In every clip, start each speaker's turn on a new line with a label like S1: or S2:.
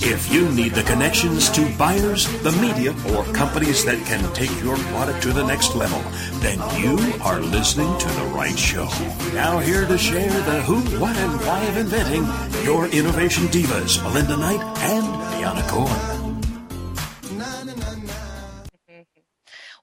S1: If you need the connections to buyers, the media, or companies that can take your product to the next level, then you are listening to the right show. Now, here to share the who, what, and why of inventing, your innovation divas, Melinda Knight and Deanna Cohen.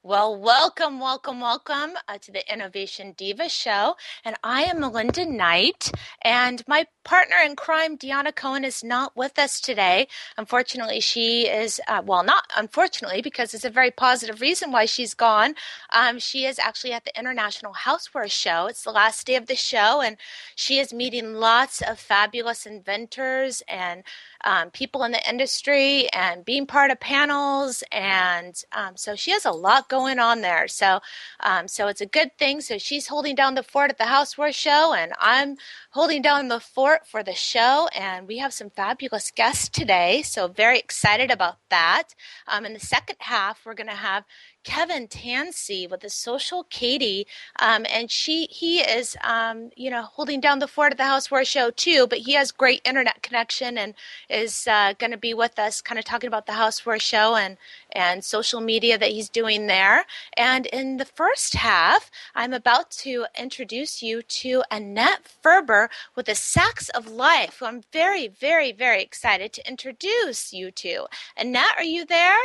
S2: Well, welcome, welcome, welcome uh, to the Innovation Diva Show. And I am Melinda Knight, and my partner in crime, Deanna Cohen, is not with us today. Unfortunately, she is, uh, well, not unfortunately, because it's a very positive reason why she's gone. Um, she is actually at the International Houseware Show. It's the last day of the show, and she is meeting lots of fabulous inventors and um, people in the industry and being part of panels. And um, so she has a lot going on there. So, um, so it's a good thing. So she's holding down the fort at the Houseware Show, and I'm holding down the fort for the show. And we have some fabulous guests today. So very excited about that. Um, in the second half, we're going to have Kevin Tansey with the Social Katy, um, and she he is um, you know holding down the fort at the Houseware Show too, but he has great internet connection and is uh, going to be with us, kind of talking about the Houseware Show and and social media that he's doing there. And in the first half, I'm about to introduce you to Annette Ferber with the Sacs of Life, who I'm very very very excited to introduce you to. Annette, are you there?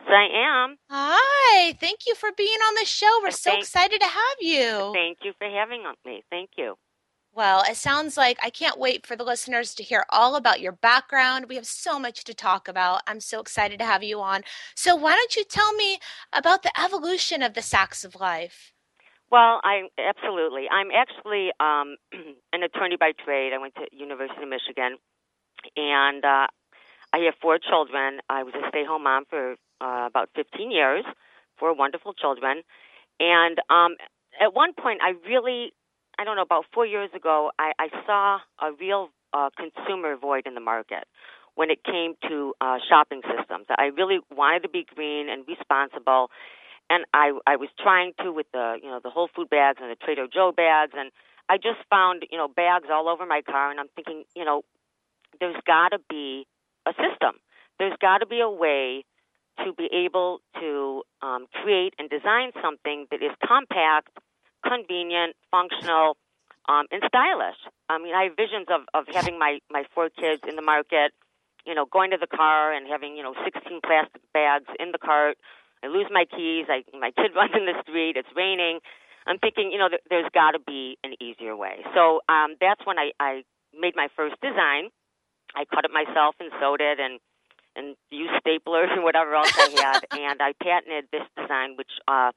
S3: Yes, I am.
S2: Hi, thank you for being on the show. We're so
S3: Thank-
S2: excited to have you.
S3: Thank you for having me. Thank you.
S2: Well, it sounds like I can't wait for the listeners to hear all about your background. We have so much to talk about. I'm so excited to have you on. So, why don't you tell me about the evolution of the Sacs of Life?
S3: Well, I absolutely. I'm actually um, an attorney by trade. I went to University of Michigan, and uh, I have four children. I was a stay-home mom for uh, about 15 years, four wonderful children, and um, at one point, I really, I don't know, about four years ago, I, I saw a real uh, consumer void in the market when it came to uh, shopping systems. I really wanted to be green and responsible, and I I was trying to with the you know the Whole Food bags and the Trader Joe bags, and I just found you know bags all over my car, and I'm thinking you know there's got to be a system. There's got to be a way to be able to um, create and design something that is compact, convenient, functional, um, and stylish. I mean, I have visions of, of having my, my four kids in the market, you know, going to the car and having, you know, 16 plastic bags in the cart. I lose my keys. I, my kid runs in the street. It's raining. I'm thinking, you know, th- there's got to be an easier way. So um, that's when I, I made my first design. I cut it myself and sewed it and and used staplers and whatever else I had, and I patented this design, which uh,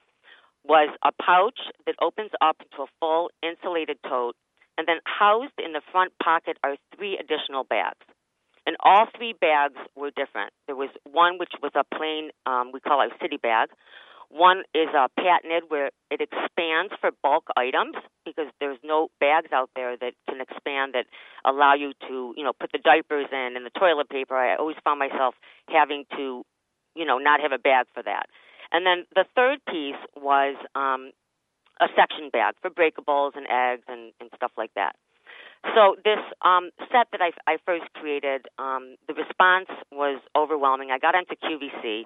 S3: was a pouch that opens up into a full insulated tote, and then housed in the front pocket are three additional bags. And all three bags were different. There was one which was a plain, um, we call it a city bag. One is uh, patented where it expands for bulk items because there's no bags out there that can expand that allow you to, you know, put the diapers in and the toilet paper. I always found myself having to, you know, not have a bag for that. And then the third piece was um, a section bag for breakables and eggs and, and stuff like that. So this um, set that I, I first created, um, the response was overwhelming. I got into QVC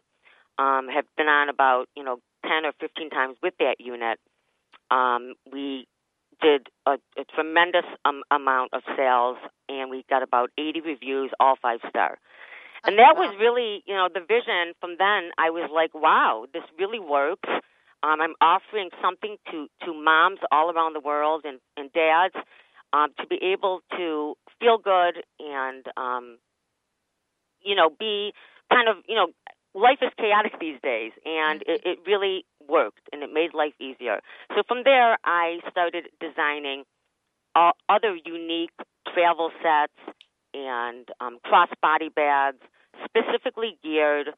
S3: um, have been on about you know 10 or 15 times with that unit. Um, we did a, a tremendous um, amount of sales, and we got about 80 reviews, all five star. And that was really, you know, the vision from then. I was like, wow, this really works. Um, I'm offering something to, to moms all around the world and, and dads um, to be able to feel good and, um, you know, be kind of, you know, life is chaotic these days, and it, it really worked, and it made life easier. So from there, I started designing uh, other unique travel sets and um, crossbody bags, specifically geared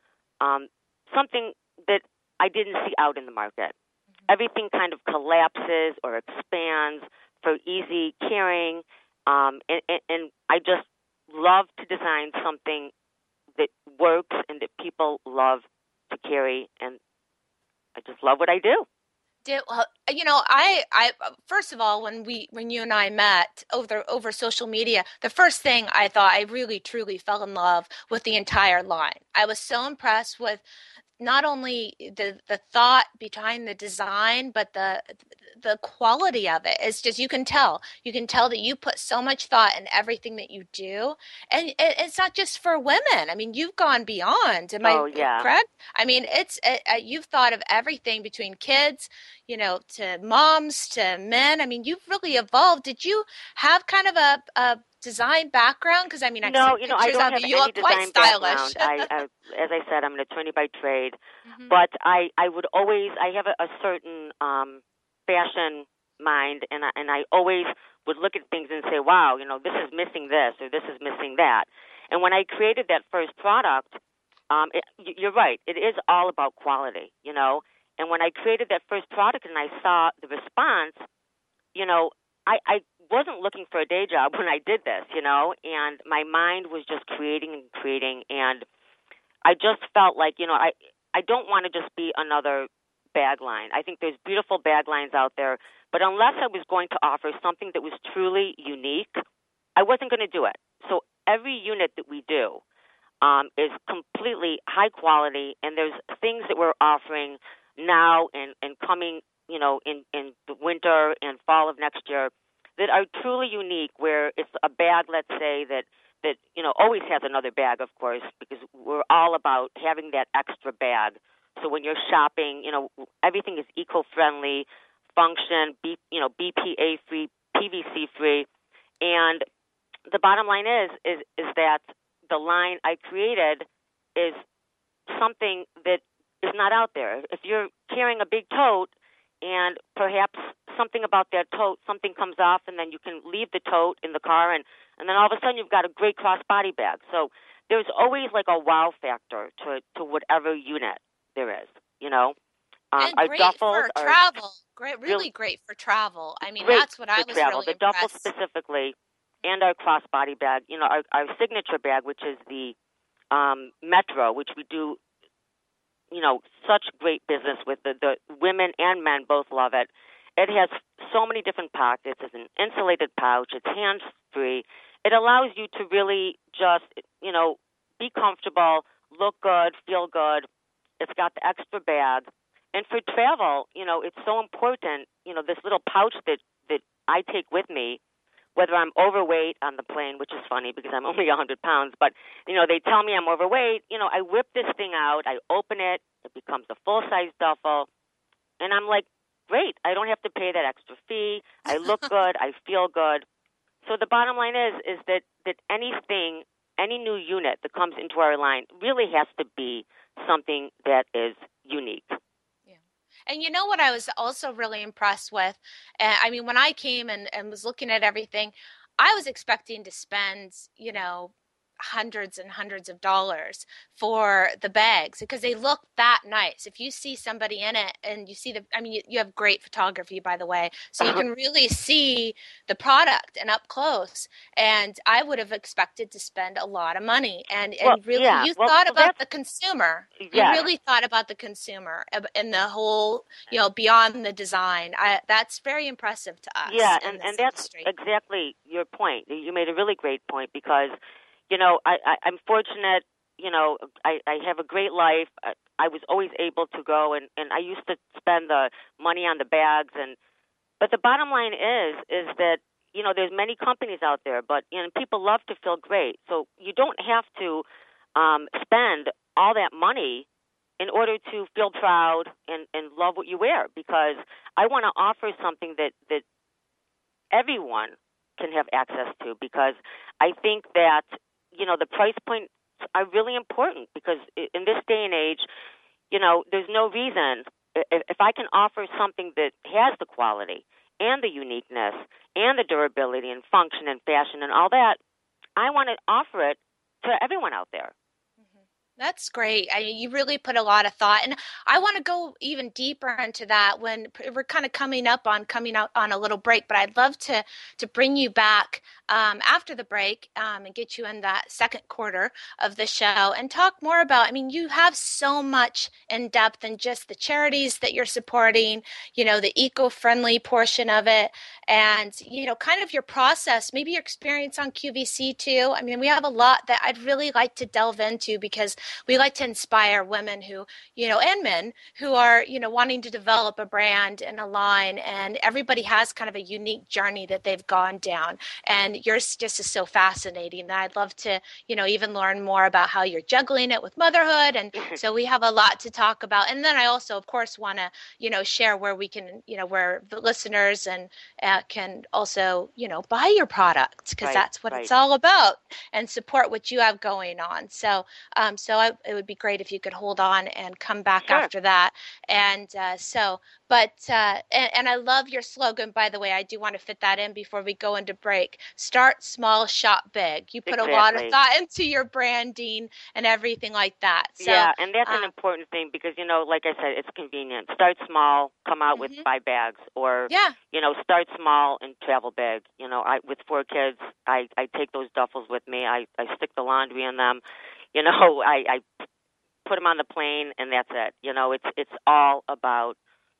S3: um, something that I didn't see out in the market. Mm-hmm. Everything kind of collapses or expands for easy carrying, um, and, and, and I just love to design something that works and that people love to carry, and I just love what I do.
S2: Did, well, you know, I, I first of all, when we, when you and I met over over social media, the first thing I thought I really truly fell in love with the entire line. I was so impressed with not only the the thought behind the design but the the quality of it. Is just you can tell. You can tell that you put so much thought in everything that you do. And it's not just for women. I mean you've gone beyond. Am
S3: oh,
S2: i
S3: yeah.
S2: correct? I mean it's it, uh, you've thought of everything between kids you know to moms to men i mean you've really evolved did you have kind of a, a design background? Because I mean, I
S3: no, you know, I don't have
S2: you.
S3: any
S2: design
S3: background. I, I, as I said, I'm an attorney by trade, mm-hmm. but I, I would always, I have a, a certain um, fashion mind, and I, and I always would look at things and say, wow, you know, this is missing this or this is missing that. And when I created that first product, um, it, you're right, it is all about quality, you know. And when I created that first product and I saw the response, you know, I, I wasn't looking for a day job when I did this, you know, and my mind was just creating and creating and I just felt like, you know, I I don't want to just be another bag line. I think there's beautiful bag lines out there, but unless I was going to offer something that was truly unique, I wasn't going to do it. So every unit that we do um, is completely high quality, and there's things that we're offering now and, and coming, you know, in, in the winter and fall of next year that are truly unique where it's a bag let's say that that you know always has another bag of course because we're all about having that extra bag. So when you're shopping you know everything is eco friendly function B, you know bpa free pvc free. And the bottom line is is is that the line i created is something that is not out there if you're carrying a big tote and perhaps something about that tote, something comes off, and then you can leave the tote in the car, and and then all of a sudden you've got a great crossbody bag. So there's always like a wow factor to to whatever unit there is, you know.
S2: Um, and great for travel. Great, really
S3: real,
S2: great for travel. I mean, that's what I
S3: was
S2: travel.
S3: really
S2: the
S3: duffel specifically, and our crossbody bag. You know, our, our signature bag, which is the um, Metro, which we do you know such great business with the the women and men both love it. It has so many different pockets. It's an insulated pouch. It's hands free. It allows you to really just you know be comfortable, look good, feel good. It's got the extra bag. And for travel, you know, it's so important, you know, this little pouch that that I take with me whether I'm overweight on the plane, which is funny because I'm only 100 pounds, but you know they tell me I'm overweight. You know, I whip this thing out, I open it, it becomes a full size duffel, and I'm like, great, I don't have to pay that extra fee. I look good, I feel good. So the bottom line is is that that anything, any new unit that comes into our line really has to be something that is unique.
S2: And you know what I was also really impressed with? Uh, I mean, when I came and, and was looking at everything, I was expecting to spend, you know, hundreds and hundreds of dollars for the bags because they look that nice. If you see somebody in it and you see the, I mean, you, you have great photography, by the way, so you uh-huh. can really see the product and up close. And I would have expected to spend a lot of money. And, and
S3: well,
S2: really,
S3: yeah.
S2: you
S3: well,
S2: thought
S3: well,
S2: about the consumer.
S3: Yeah.
S2: You really thought about the consumer and the whole, you know, beyond the design. I, that's very impressive to us.
S3: Yeah, and, and that's
S2: industry.
S3: exactly your point. You made a really great point because you know, I, I I'm fortunate. You know, I I have a great life. I, I was always able to go, and and I used to spend the money on the bags, and but the bottom line is is that you know there's many companies out there, but you know people love to feel great, so you don't have to um, spend all that money in order to feel proud and, and love what you wear because I want to offer something that, that everyone can have access to because I think that you know, the price points are really important because in this day and age, you know, there's no reason if, I can offer something that has the quality and the uniqueness and the durability and function and fashion and all that, I want to offer it to everyone out there.
S2: That's great. I mean, you really put a lot of thought, and I want to go even deeper into that when we're kind of coming up on coming out on a little break. But I'd love to to bring you back um, after the break um, and get you in that second quarter of the show and talk more about. I mean, you have so much in depth and just the charities that you're supporting. You know, the eco friendly portion of it, and you know, kind of your process, maybe your experience on QVC too. I mean, we have a lot that I'd really like to delve into because we like to inspire women who, you know, and men who are, you know, wanting to develop a brand and a line. And everybody has kind of a unique journey that they've gone down. And yours just is so fascinating that I'd love to, you know, even learn more about how you're juggling it with motherhood. And so we have a lot to talk about. And then I also, of course, want to, you know, share where we can, you know, where the listeners and uh, can also, you know, buy your products because
S3: right,
S2: that's what
S3: right.
S2: it's all about and support what you have going on. So, um, so I, it would be great if you could hold on and come back
S3: Sure.
S2: after that. And uh, so, but uh, and, and I love your slogan, by the way. I do want to fit that in before we go into break. Start small, shop big. You put a lot of thought into your branding and everything like that. So,
S3: yeah, and that's an
S2: uh,
S3: important thing because you know, like I said, it's convenient. Start small, come out with
S2: Mhm.
S3: five bags, or
S2: yeah,
S3: you know, start small and travel big. You know, I with four kids, I I take those duffels with me. I I stick the laundry in them. You know, I I put them on the plane, and that's it. You know, it's it's all about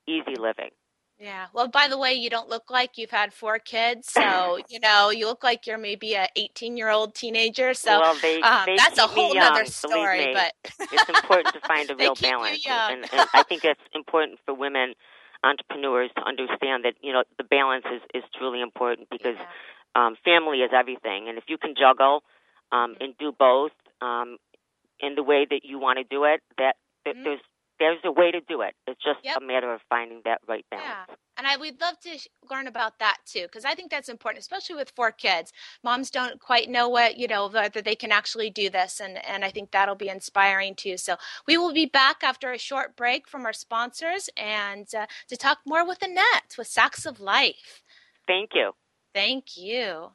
S3: easy living.
S2: yeah. Well, by the way, you don't look like you've had four kids, so you know you look like you're maybe a 18 year old teenager. So
S3: well, they
S2: um,
S3: they
S2: that's a whole
S3: young,
S2: nother story.
S3: me.
S2: But
S3: it's important to find a real balance, and, and I think that's important for women entrepreneurs to understand that you know the balance is is truly important because
S2: Yeah.
S3: um, family is everything, and if you can juggle um, and do both um, in the way that you want to do it, that, that
S2: Mhm.
S3: there's there's a way to do it. It's just
S2: Yep.
S3: a matter of finding that right balance.
S2: Yeah, and I would love to learn about that too, because I think that's important, especially with four kids. Moms don't quite know what you know whether they can actually do this, and and I think that'll be inspiring too. So we will be back after a short break from our sponsors and uh, to talk more with Annette with Sacs of Life.
S3: Thank you.
S2: Thank you.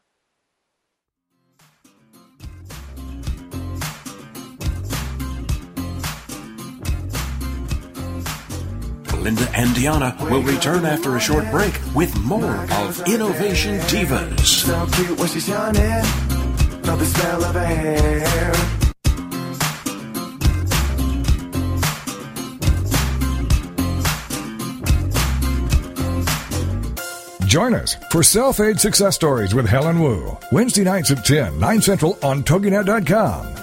S1: Linda and Diana will return after a short break with more of Innovation Divas.
S4: So cute when she's yawning. Of hair.
S5: Join us for Self Aid Success Stories with Helen Wu. Wednesday nights at 10, 9 Central on TogiNet.com.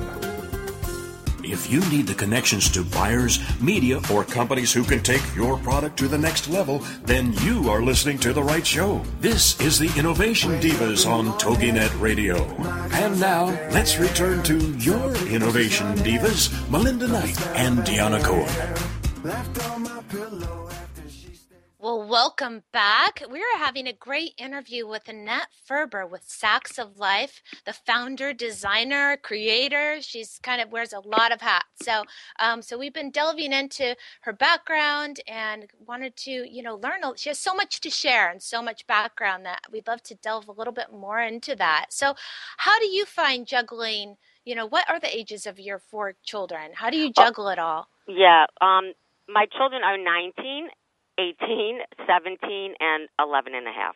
S1: If you need the connections to buyers, media, or companies who can take your product to the next level, then you are listening to the right show. This is the Innovation Divas on TogiNet Radio. And now, let's return to your Innovation Divas, Melinda Knight and Deanna Cohen.
S2: Well, welcome back. We are having a great interview with Annette Ferber with Sacs of Life, the founder, designer, creator. She's kind of wears a lot of hats. So, um, so we've been delving into her background and wanted to, you know, learn. a- She has so much to share and so much background that we'd love to delve a little bit more into that. So, how do you find juggling? You know, what are the ages of your four children? How do you juggle it all?
S3: Yeah, um, my children are 19, 18, 17, and 11 and a half.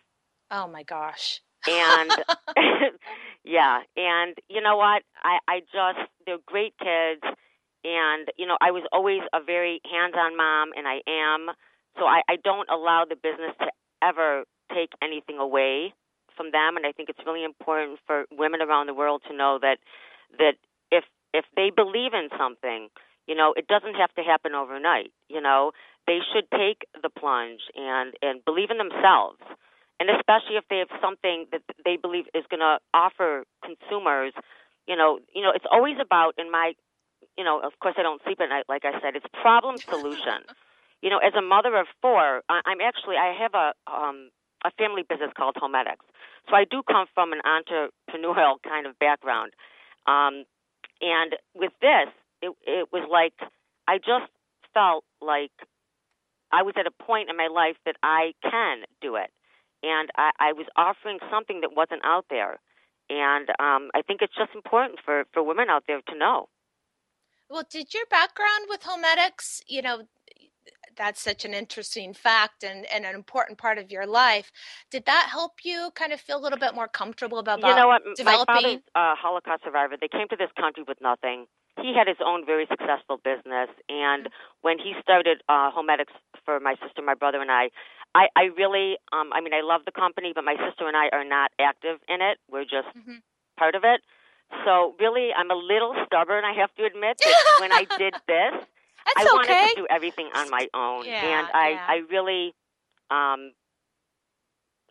S2: Oh my gosh.
S3: and yeah and you know what i i just they're great kids and you know, I was always a very hands-on mom, and I am. So I, I don't allow the business to ever take anything away from them, and I think it's really important for women around the world to know that that if if they believe in something, you know, it doesn't have to happen overnight. You know, they should take the plunge and and believe in themselves, and especially if they have something that they believe is going to offer consumers. You know, you know, it's always about in my, you know, of course I don't sleep at night. Like I said, it's problem solution. you know, as a mother of four, I'm actually I have a um a family business called Homedics. So I do come from an entrepreneurial kind of background. Um, and with this, it, it was like I just felt like I was at a point in my life that I can do it. And I, I was offering something that wasn't out there. And um, I think it's just important for, for women out there to know.
S2: Well, did your background with Homedics, you know, that's such an interesting fact and, and an important part of your life. Did that help you kind of feel a little bit more comfortable about
S3: you know what?
S2: developing?
S3: My father's a Holocaust survivor. They came to this country with nothing. He had his own very successful business, and when he started uh, Homedics for my sister, my brother, and I, I, I really, um, I mean, I love the company, but my sister and I are not active in it. We're just mm-hmm. part of it. So really, I'm a little stubborn. I have to admit that when I did this,
S2: that's
S3: I
S2: okay.
S3: wanted to do everything on my own,
S2: yeah,
S3: and I
S2: yeah.
S3: I really um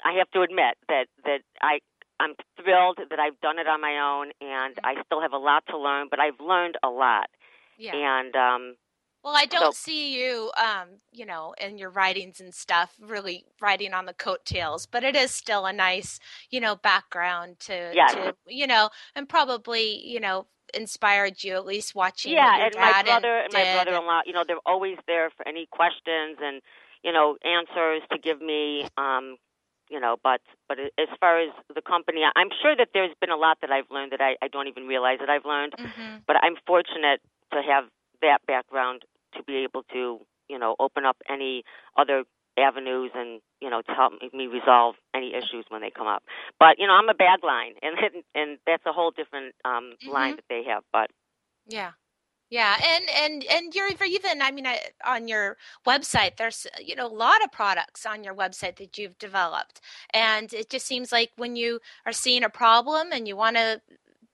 S3: I have to admit that that I I'm thrilled that I've done it on my own, and. I still have a lot to learn, but I've learned a lot.
S2: Yeah.
S3: And um
S2: well, I don't
S3: so,
S2: see you, um, you know, in your writings and stuff, really writing on the coattails. But it is still a nice, you know, background to,
S3: yes.
S2: to you know, and probably, you know, inspired you at least watching
S3: yeah and
S2: my
S3: brother and,
S2: and
S3: my brother-in-law you know they're always there for any questions and you know answers to give me um you know but but as far as the company i'm sure that there's been a lot that i've learned that i, I don't even realize that i've learned
S2: mm-hmm.
S3: but i'm fortunate to have that background to be able to you know open up any other avenues and you know to help me resolve any issues when they come up. But you know I'm a bag line, and and that's a whole different um,
S2: mm-hmm.
S3: line that they have. But
S2: yeah. Yeah, and and and you're even. I mean, I, on your website, there's you know a lot of products on your website that you've developed, and it just seems like when you are seeing a problem and you want to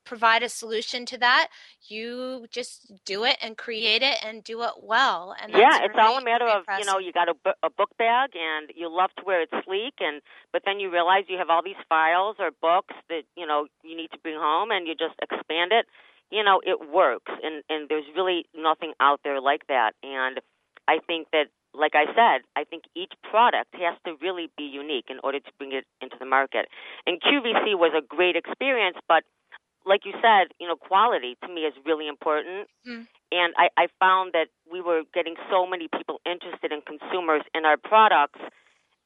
S2: provide a solution to that, you just do it and create it and do it well. And
S3: yeah, it's
S2: really
S3: all a matter of you know you got a, a book bag and you love to wear it sleek, and but then you realize you have all these files or books that you know you need to bring home, and you just expand it. You know, it works, and and there's really nothing out there like that. And I think that like I said, I think each product has to really be unique in order to bring it into the market. And QVC was a great experience, but like you said, you know, quality to me is really important.
S2: Mm.
S3: And I, I found that we were getting so many people interested in consumers in our products,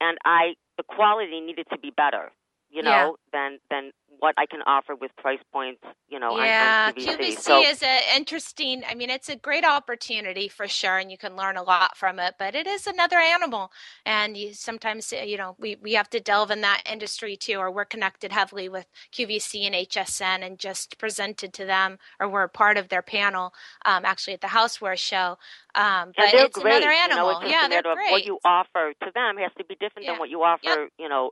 S3: and I the quality needed to be better, you know,
S2: Yeah.
S3: than than what I can offer with price points, you know,
S2: yeah,
S3: on, on QVC.
S2: QVC
S3: so
S2: is an interesting. I mean, it's a great opportunity for sure, and you can learn a lot from it. But it is another animal, and you sometimes, uh, you know, we we have to delve in that industry too, or we're connected heavily with QVC and HSN, and just presented to them, or we're part of their panel, um, actually at the Houseware show. Um, but it's
S3: great.
S2: another
S3: You know,
S2: animal. yeah, they're great.
S3: what you offer to them has to be different
S2: Yeah.
S3: than what you offer, you know,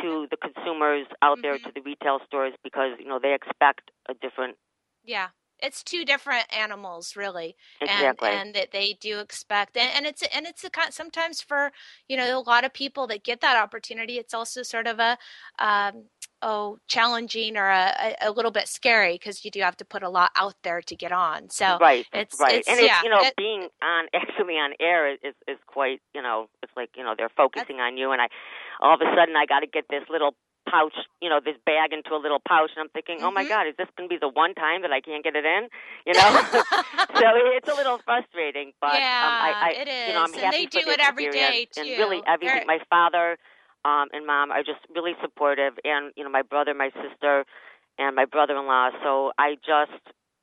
S3: to the consumers out there,
S2: Mhm.
S3: to the retail stores, because you know they expect a different.
S2: Yeah. It's two different animals, really,
S3: Exactly.
S2: and and that they do expect, and, and it's and it's a sometimes for you know a lot of people that get that opportunity. It's also sort of a um, oh challenging or a, a, little bit scary because you do have to put a lot out there to get on. So
S3: right,
S2: it's
S3: right,
S2: it's
S3: and it's
S2: yeah,
S3: you know
S2: it-
S3: being on actually on air is is is quite you know it's like you know they're focusing on you, and I all of a sudden I got to get this little pouch, you know, this bag into a little pouch, and I'm thinking, oh my
S2: Mhm.
S3: God, is this going to be the one time that I can't get it in? You know, so it's a little frustrating, but
S2: yeah,
S3: um, I, I
S2: it is,
S3: you know, I'm
S2: and
S3: happy
S2: they do it every day
S3: experience, and really everything.
S2: They're-
S3: My father um, and mom are just really supportive, and you know, my brother, my sister, and my brother-in-law. So I just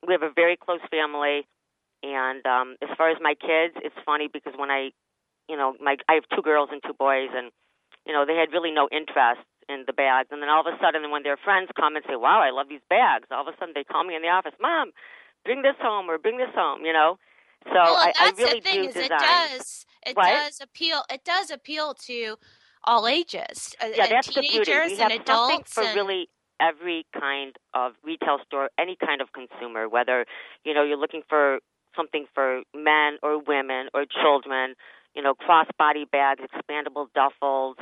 S3: we have a very close family, and um, as far as my kids, it's funny because when I, you know, my I have two girls and two boys, and you know, they had really no interest in the bags. And then all of a sudden, when their friends come and say, "Wow, I love these bags," all of a sudden they call me in the office, "Mom, bring this home or bring this home, you know. So
S2: well,
S3: I, I
S2: that's
S3: really
S2: the thing
S3: do
S2: is
S3: design.
S2: it does it
S3: What?
S2: does appeal it does appeal to all ages uh,
S3: yeah,
S2: and
S3: that's the beauty.
S2: teenagers
S3: We have
S2: and
S3: something
S2: adults
S3: for
S2: and
S3: really every kind of retail store, any kind of consumer, whether you know you're looking for something for men or women or children, you know, crossbody bags, expandable duffels,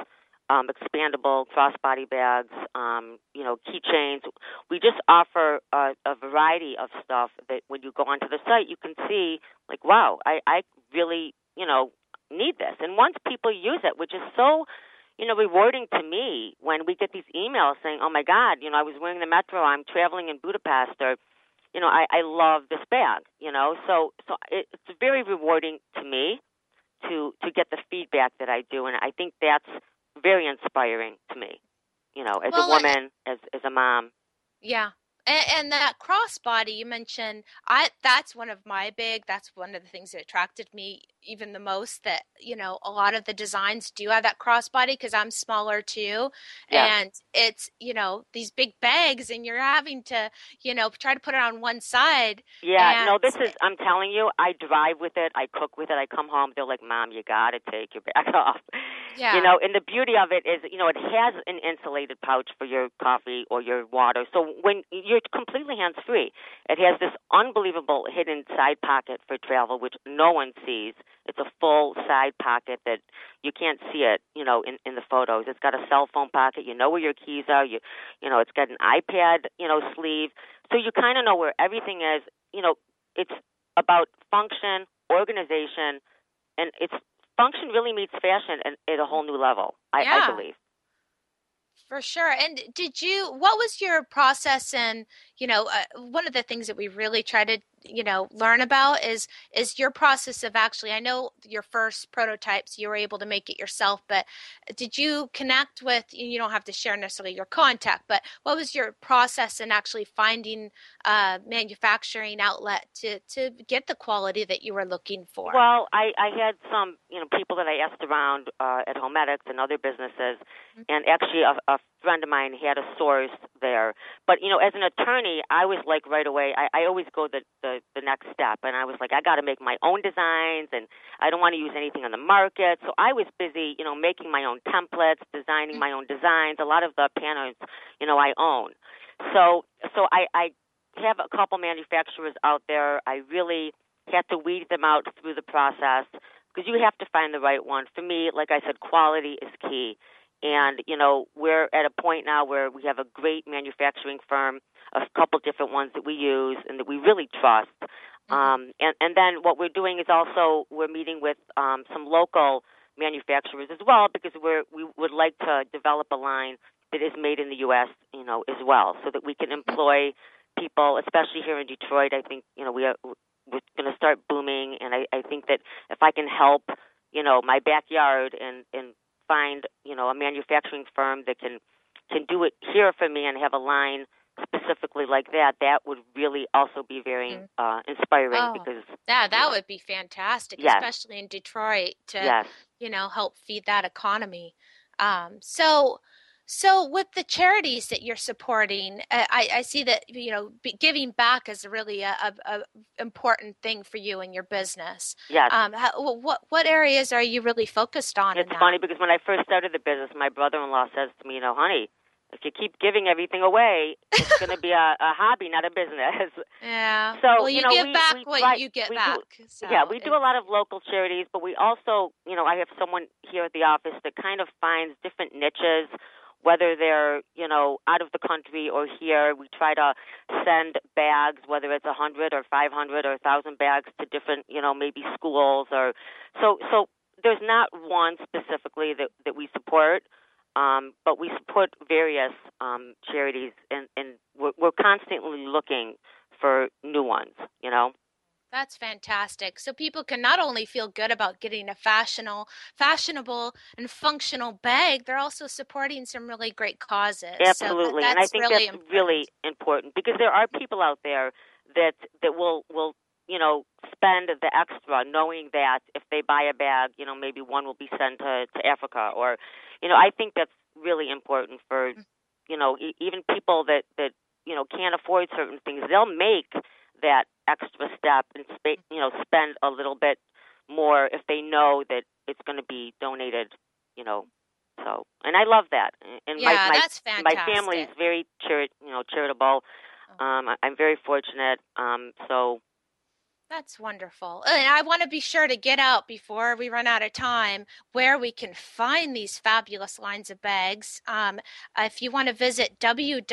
S3: um, expandable crossbody bags, um, you know, keychains. We just offer a, a variety of stuff that when you go onto the site, you can see like, wow, I, I really, you know, need this. And once people use it, which is so you know, rewarding to me when we get these emails saying, "Oh my God, you know, I was wearing the Metro. I'm traveling in Budapest," or, you know, I, I love this bag. You know, so so it, it's very rewarding to me to to get the feedback that I do, and I think that's very inspiring to me. You know, as
S2: Well,
S3: a
S2: I-
S3: woman, as as a mom.
S2: Yeah. And, and that crossbody you mentioned, I that's one of my big. That's one of the things that attracted me even the most. That you know, a lot of the designs do have that crossbody because I'm smaller too,
S3: Yeah.
S2: and it's you know these big bags, and you're having to you know try to put it on one side.
S3: Yeah, no, this is. I'm telling you, I drive with it. I cook with it. I come home. They're like, "Mom, you got to take your bag off."
S2: Yeah.
S3: You know, and the beauty of it is, you know, it has an insulated pouch for your coffee or your water. So when you're completely hands free, it has this unbelievable hidden side pocket for travel, which no one sees. It's a full side pocket that you can't see it, you know, in in the photos. It's got a cell phone pocket. You know where your keys are. You, you know, it's got an iPad, you know, sleeve. So you kind of know where everything is. You know, it's about function, organization, and it's function really meets fashion and at a whole new level. I,
S2: Yeah.
S3: I believe.
S2: For sure. And did you, what was your process and you know, uh, one of the things that we really try to, you know, learn about is, is your process of actually, I know your first prototypes, you were able to make it yourself, but did you connect with, you don't have to share necessarily your contact, but what was your process in actually finding a manufacturing outlet to, to get the quality that you were looking for?
S3: Well, I, I had some, you know, people that I asked around uh, at Homedics and other businesses, and actually a, a friend of mine had a source there. But you know, as an attorney, I was like right away. I, I always go the, the the next step, and I was like, I got to make my own designs, and I don't want to use anything on the market. So I was busy, you know, making my own templates, designing my own designs. A lot of the patterns, you know, I own. So so I, I have a couple manufacturers out there. I really had to weed them out through the process because you have to find the right one. For me, like I said, quality is key. And, you know, we're at a point now where we have a great manufacturing firm, a couple different ones that we use and that we really trust. Um, and, and then what we're doing is also we're meeting with um, some local manufacturers as well because we're, we would like to develop a line that is made in the U.S., you know, as well, so that we can employ people, especially here in Detroit. I think, you know, we are, we're going to start booming, and I, I think that if I can help, you know, my backyard and and find, you know, a manufacturing firm that can can do it here for me and have a line specifically like that, that would really also be very
S2: Mhm.
S3: uh, inspiring
S2: Oh,
S3: because
S2: Yeah, that
S3: Yeah.
S2: would be fantastic,
S3: Yes.
S2: especially in Detroit to
S3: yes,
S2: you know help feed that economy um, so so with the charities that you're supporting uh, I, I see that you know giving back is really a, a, a important thing for you and your business
S3: yes.
S2: um, how, what what areas are you really focused on
S3: It's funny because when I first started the business, my brother-in-law says to me, you know, honey, if you keep giving everything away, it's going to be a, a hobby, not a business.
S2: yeah
S3: So,
S2: well you,
S3: you know,
S2: give
S3: we-
S2: back
S3: we-
S2: what
S3: right,
S2: you get
S3: we do-
S2: back so
S3: yeah, we do a lot of local charities, but we also, you know, I have someone here at the office that kind of finds different niches, whether they're, you know, out of the country or here. We try to send bags, whether it's a hundred or five hundred or a thousand bags to different, you know, maybe schools or so. So there's not one specifically that that we support. Um, but we support various um, charities, and, and we're, we're constantly looking for new ones. You know,
S2: That's fantastic. So people can not only feel good about getting a fashionable, fashionable and functional bag, they're also supporting some really great causes. So
S3: Absolutely, and I think
S2: really
S3: that's
S2: important.
S3: really important because there are people out there that that will will you know spend the extra, knowing that if they buy a bag, you know maybe one will be sent to to Africa, or you know I think that's really important for
S2: Mm.
S3: you know e- even people that that you know can't afford certain things. They'll make that extra step and spa- you know spend a little bit more if they know that it's going to be donated. You know, so and I love that. And
S2: yeah,
S3: my, my,
S2: that's
S3: my family is very chari- you know charitable.
S2: Oh.
S3: Um, I'm very fortunate. Um, so
S2: That's wonderful. And I want to be sure to get out before we run out of time where we can find these fabulous lines of bags. Um, if you want to visit www.sacs,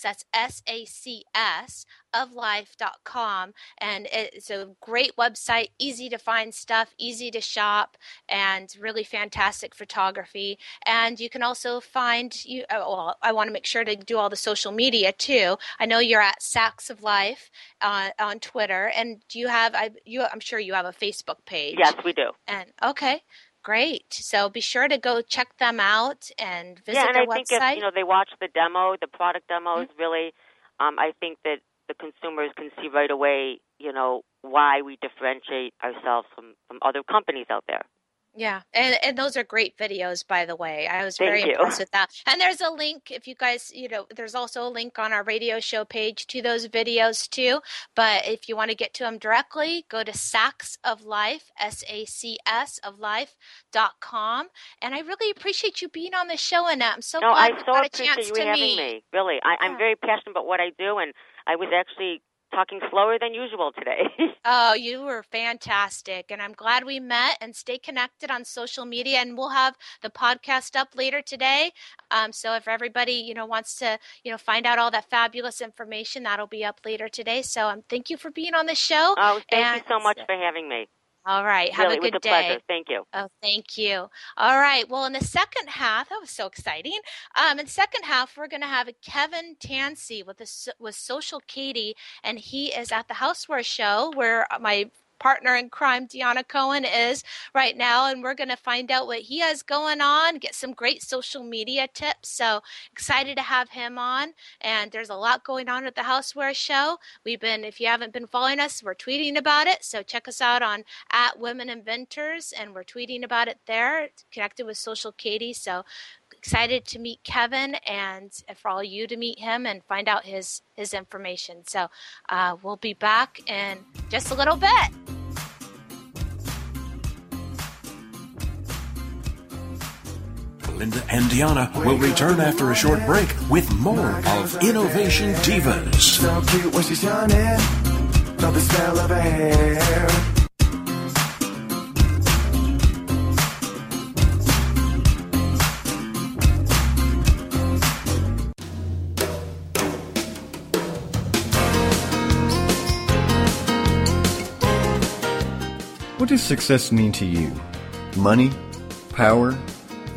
S2: that's S A C S, of life.com. And it's a great website, easy to find stuff, easy to shop, and really fantastic photography. And you can also find you. uh, Well, I want to make sure to do all the social media too. I know you're at Sacs of Life uh, on Twitter, and do you have? I you, I'm sure you have a Facebook page.
S3: yes, we do.
S2: And okay, great. So be sure to go check them out and visit
S3: yeah, and
S2: their
S3: I think
S2: website.
S3: if you know they watch the demo, the product demo
S2: Mm-hmm.
S3: is really. Um, I think that the consumers can see right away, you know, why we differentiate ourselves from from other companies out there.
S2: Yeah, and and those are great videos, by the way. I was
S3: Thank
S2: very
S3: you.
S2: impressed with that. And there's a link if you guys, you know, there's also a link on our radio show page to those videos too. But if you want to get to them directly, go to Sacs of Life, S A C S of Life dot com. And I really appreciate you being on the show, Annette. I'm so
S3: no,
S2: glad
S3: I so
S2: got a
S3: appreciate
S2: chance
S3: you
S2: to
S3: having
S2: meet.
S3: me. Really, I,
S2: Yeah.
S3: I'm very passionate about what I do, and I was actually talking slower than usual today.
S2: Oh, you were fantastic. And I'm glad we met and stay connected on social media. And we'll have the podcast up later today. Um, so if everybody, you know, wants to, you know, find out all that fabulous information, that'll be up later today. So um, thank you for being on the show.
S3: oh, thank you so much for having me.
S2: All right. Have
S3: really,
S2: a good
S3: a
S2: day.
S3: pleasure. Thank you.
S2: Oh, thank you. All right. Well, in the second half, that was so exciting. Um, in the second half, we're going to have Kevin Tansey with the with Social Katy, and he is at the Houseware Show where my partner in crime, Deanna Cohen, is right now, and we're going to find out what he has going on, get some great social media tips. So excited to have him on. And there's a lot going on at the Houseware Show. We've been, if you haven't been following us, we're tweeting about it. So check us out on at Women Inventors, and we're tweeting about it there. Connected with Social Katy. So excited to meet Kevin, and for all you to meet him and find out his his information. So uh, we'll be back in just a little bit.
S1: Linda and Diana will return after a short break with more of Innovation Divas.
S4: So cute when she's. Love the smell of her hair.
S6: What does success mean to you? Money? Power?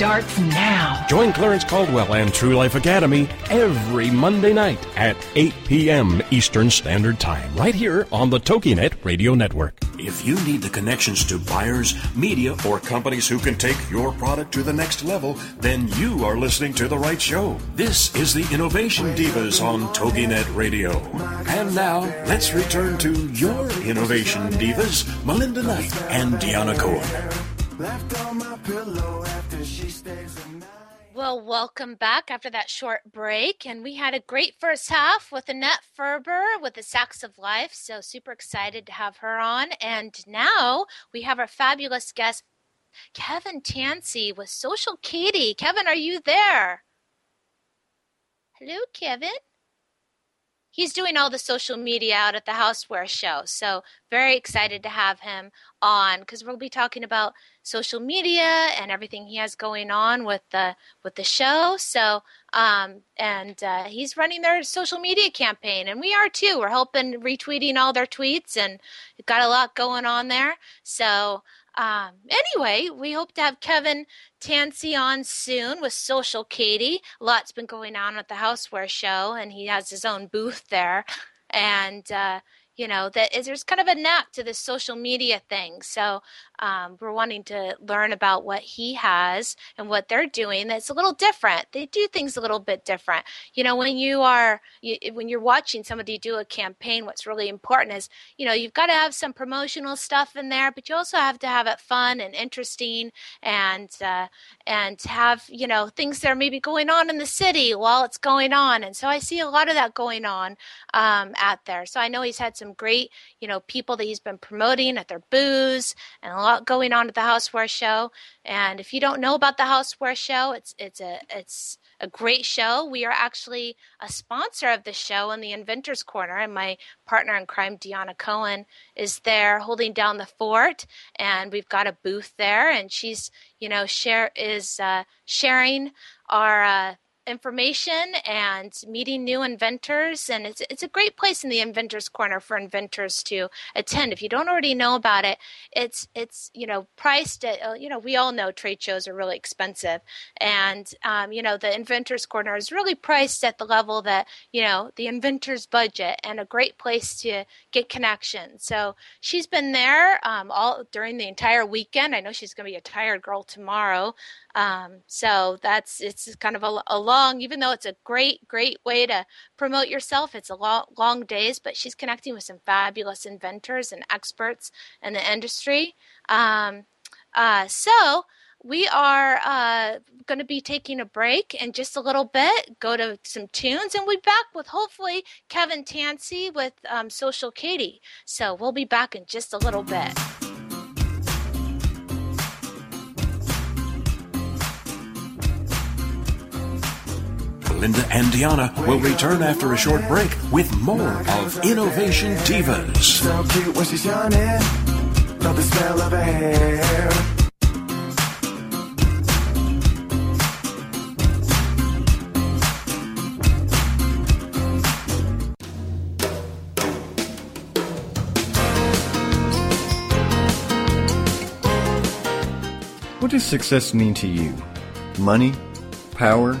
S7: starts now.
S1: Join Clarence Caldwell and True Life Academy every Monday night at 8 p.m. Eastern Standard Time, right here on the TogiNet Radio Network. If you need the connections to buyers, media, or companies who can take your product to the next level, then you are listening to the right show. This is the Innovation Divas on TogiNet Radio. And now, let's return to your Innovation Divas, Melinda Knight and Deanna Cohen.
S2: Well, welcome back after that short break. And we had a great first half with Annette Ferber with the Sacs of Life. So, super excited to have her on. And now we have our fabulous guest, Kevin Tansey with Social Katy. Kevin, are you there? Hello, Kevin. He's doing all the social media out at the Houseware Show. So, very excited to have him on because we'll be talking about social media and everything he has going on with the with the show. So, um, and uh, he's running their social media campaign, and we are too. We're helping retweeting all their tweets, and got a lot going on there. So, um, anyway, we hope to have Kevin Tansey on soon with Social Katy. A lot's been going on at the Houseware Show, and he has his own booth there. And uh, you know that is, there's kind of a knack to this social media thing. So um, we're wanting to learn about what he has and what they're doing that's a little different. They do things a little bit different. You know when you are you, when you're watching somebody do a campaign what's really important is you know you've got to have some promotional stuff in there but you also have to have it fun and interesting and uh, and have you know things that are maybe going on in the city while it's going on. And so i see a lot of that going on um, out there. So i know he's had some great, you know, people that he's been promoting at their booths and a lot going on at the Houseware Show. And if you don't know about the Houseware Show, it's it's a it's a great show. We are actually a sponsor of the show in the Inventors Corner, and my partner in crime, Deanna Cohen, is there holding down the fort, and we've got a booth there, and she's you know share is uh, sharing our. Uh, information and meeting new inventors and it's it's a great place in the inventors corner for inventors to attend. If you don't already know about it it's it's you know priced at uh, you know we all know trade shows are really expensive. And um, you know the inventors corner is really priced at the level that you know the inventors budget and a great place to get connections. So she's been there um, all during the entire weekend. I know she's going to be a tired girl tomorrow um, so that's it's kind of a, a, long, even though it's a great, great way to promote yourself. It's a long, long days, but she's connecting with some fabulous inventors and experts in the industry. Um, uh, so we are uh, going to be taking a break in just a little bit, go to some tunes, and we'll be back with hopefully Kevin Tansey with um, Social Katy. So we'll be back in just a little bit.
S1: Linda and Deanna will return after a short break with more of Innovation Divas.
S6: What does success mean to you? Money? Power?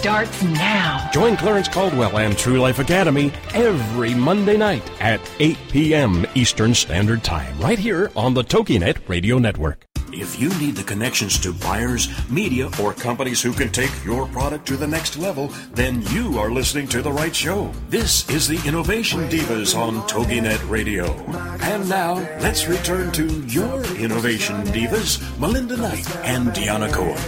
S7: starts now.
S1: Join Clarence Caldwell and True Life Academy every Monday night at 8 p.m. Eastern Standard Time, right here on the TogiNet Radio Network. If you need the connections to buyers, media, or companies who can take your product to the next level, then you are listening to the right show. This is the Innovation Divas on TogiNet Radio. And now, let's return to your Innovation Divas, Melinda Knight and Deanna Cohen.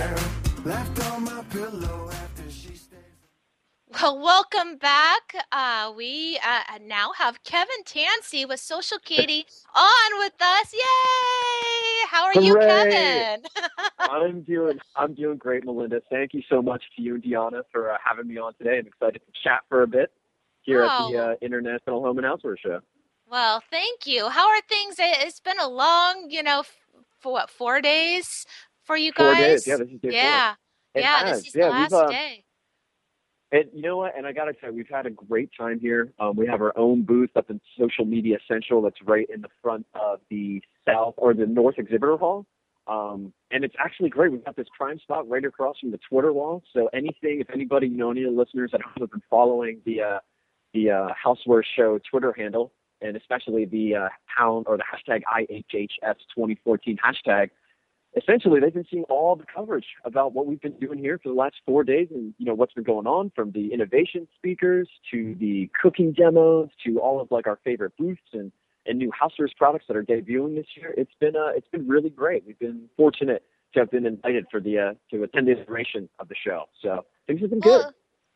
S2: Well, welcome back. Uh, we uh, now have Kevin Tansey with Social Katy on with us. Yay! How are you, Kevin?
S8: I'm doing I'm doing great, Melinda. Thank you so much to you and Deanna for uh, having me on today. I'm excited to chat for a bit here at the
S2: Oh.
S8: uh, International Home and Houseware Show.
S2: well, thank you. How are things? It- It's been a long, you know, f- for what four days for you guys?
S8: Four days, yeah. This is day
S2: yeah,
S8: four. It
S2: yeah.
S8: has.
S2: This is
S8: yeah,
S2: the last
S8: uh,
S2: day.
S8: And you know what? And I gotta say, we've had a great time here. Um, we have our own booth up in Social Media Central. That's right in the front of the South or the North Exhibitor Hall. Um, and it's actually great. We've got this crime spot right across from the Twitter wall. So anything, if anybody, you know, any of the listeners at home have been following the uh, the uh, Houseware Show Twitter handle, and especially the uh, pound or the hashtag IHHS2014 hashtag, essentially they've been seeing all the coverage about what we've been doing here for the last four days and you know what's been going on from the innovation speakers to the cooking demos to all of like our favorite booths and and new housewares products that are debuting this year. It's been uh it's been really great. We've been fortunate to have been invited for the uh to attend the iteration of the show. So things have been good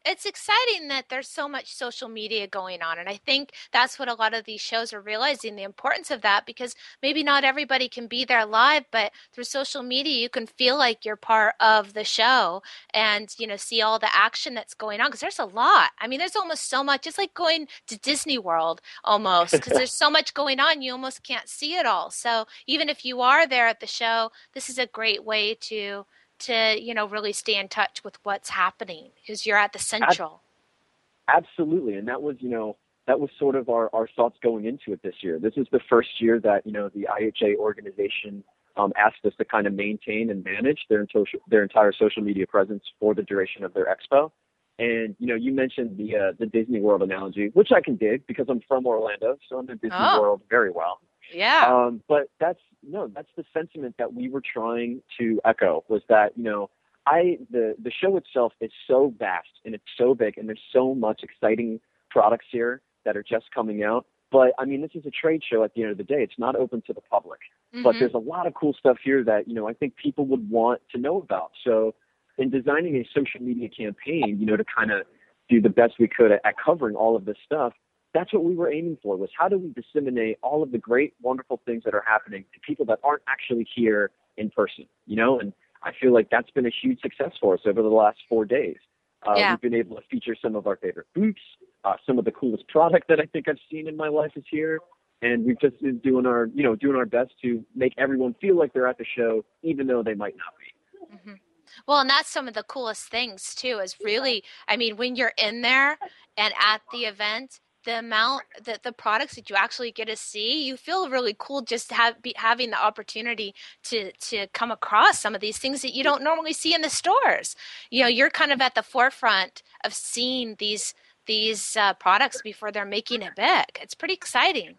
S2: it's exciting that there's so much social media going on. And I think that's what a lot of these shows are realizing the importance of that because maybe not everybody can be there live, but through social media, you can feel like you're part of the show and, you know, see all the action that's going on because there's a lot. I mean, there's almost so much. It's like going to Disney World almost because there's so much going on, you almost can't see it all. So even if you are there at the show, this is a great way to to you know really stay in touch with what's happening because you're at the central
S8: Absolutely, and that was you know that was sort of our our thoughts going into it this year. This is the first year that you know the IHA organization um, asked us to kind of maintain and manage their social, their entire social media presence for the duration of their expo. And you know, you mentioned the uh, the Disney World analogy, which I can dig because I'm from Orlando, so I know the Disney
S2: Oh.
S8: World very well.
S2: Yeah
S8: Um, but that's no, that's the sentiment that we were trying to echo was that you know I the the show itself is so vast and it's so big and there's so much exciting products here that are just coming out. But I mean, this is a trade show at the end of the day. It's not open to the public, but
S2: Mhm.
S8: there's a lot of cool stuff here that you know I think people would want to know about. So in designing a social media campaign, you know, to kind of do the best we could at, at covering all of this stuff, that's what we were aiming for was how do we disseminate all of the great wonderful things that are happening to people that aren't actually here in person you know and i feel like that's been a huge success for us over the last four days uh,
S2: Yeah.
S8: we've been able to feature some of our favorite booths uh, some of the coolest product that i think i've seen in my life is here and we've just been doing our you know doing our best to make everyone feel like they're at the show even though they might not be
S2: Mhm. Well, and that's some of the coolest things too. Is really, I mean, when you're in there and at the event, the amount that the products that you actually get to see, you feel really cool just have be, having the opportunity to to come across some of these things that you don't normally see in the stores. You know, you're kind of at the forefront of seeing these these uh, products before they're making it big. It's pretty exciting.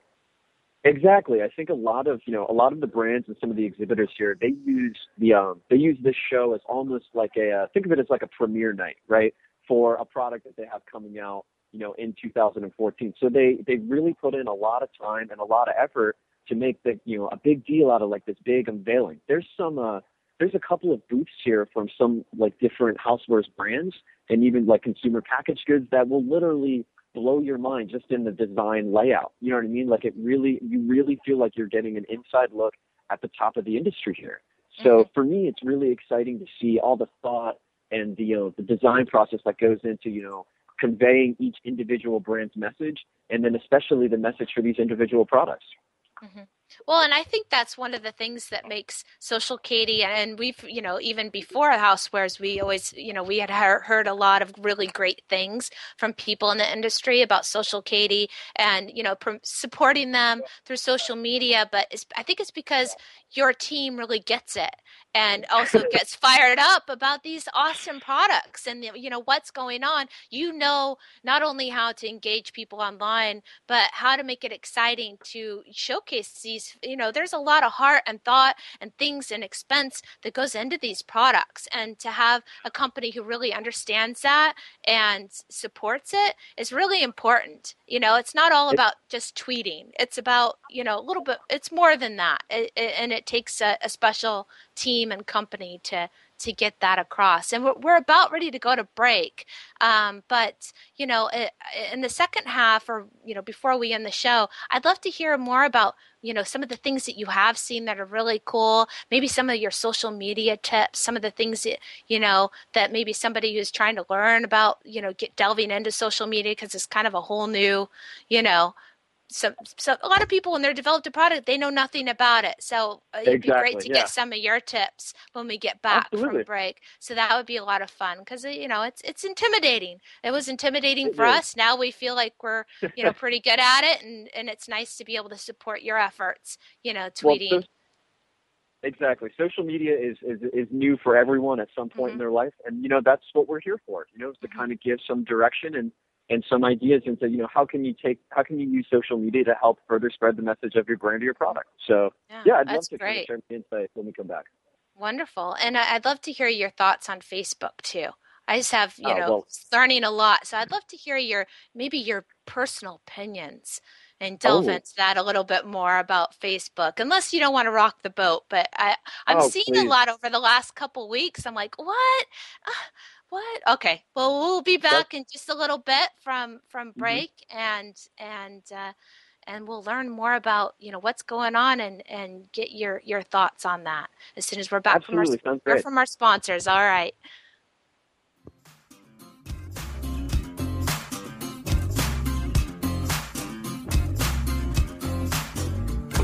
S8: Exactly. I think a lot of you know a lot of the brands and some of the exhibitors here they use the um they use this show as almost like a uh, think of it as like a premiere night, right? For a product that they have coming out, you know, in 2014. So they they really put in a lot of time and a lot of effort to make the you know a big deal out of like this big unveiling. There's some uh there's a couple of booths here from some like different housewares brands and even like consumer packaged goods that will literally blow your mind just in the design layout. You know what I mean? Like it really, you really feel like you're getting an inside look at the top of the industry here. So
S2: Mm-hmm.
S8: for me, it's really exciting to see all the thought and the you know, the design process that goes into you know conveying each individual brand's message, and then especially the message for these individual products. Mm-hmm.
S2: Well, and I think that's one of the things that makes Social Katy, and we've, you know, even before Housewares, we always, you know, we had heard, a lot of really great things from people in the industry about Social Katy and, you know, supporting them through social media. But I think it's because your team really gets it and also gets fired up about these awesome products and, you know, what's going on. You know, not only how to engage people online, but how to make it exciting to showcase these you know there's a lot of heart and thought and things and expense that goes into these products. And to have a company who really understands that and supports it is really important. You know it's not all about just tweeting. It's about you know a little bit it's more than that. It, it, and it takes a, a special team and company to to get that across. And we're, we're about ready to go to break. Um, but, you know, in the second half or, you know, before we end the show, I'd love to hear more about, you know, some of the things that you have seen that are really cool. Maybe some of your social media tips, some of the things that, you know, that maybe somebody who's trying to learn about, you know, get delving into social media because it's kind of a whole new, you know, so, so a lot of people when they're developed a product they know nothing about it so uh, it'd be great to
S8: yeah.
S2: get some of your tips when we get back
S8: Absolutely.
S2: from break so that would be a lot of fun because you know it's it's intimidating it was intimidating
S8: It
S2: for
S8: is.
S2: us now we feel like we're you know pretty good at it and and it's nice to be able to support your efforts you know
S8: Well,
S2: tweeting
S8: so- exactly. Social media is, is is new for everyone at some point
S2: Mhm.
S8: in their life, and you know that's what we're here for. You know, to
S2: Mhm.
S8: kind of give some direction and and some ideas into you know how can you take how can you use social media to help further spread the message of your brand or your product. So
S2: yeah,
S8: yeah, I'd love to kind of share my insight when we come back.
S2: Wonderful. And I'd love to hear your thoughts on Facebook too. I just have, you
S8: Oh,
S2: know,
S8: well-
S2: learning a lot. So I'd love to hear your maybe your personal opinions and delve
S8: Oh.
S2: into that a little bit more about Facebook. Unless you don't want to rock the boat, but I I'm
S8: Oh,
S2: seeing a lot over the last couple weeks. I'm like, "What? Ah, What? Okay. Well, we'll be back in just a little bit from from
S8: Mm-hmm.
S2: break and and uh and we'll learn more about you know what's going on and and get your your thoughts on that as soon as we're back
S8: Absolutely,
S2: from our
S8: sounds
S2: hear
S8: great.
S2: from our sponsors all right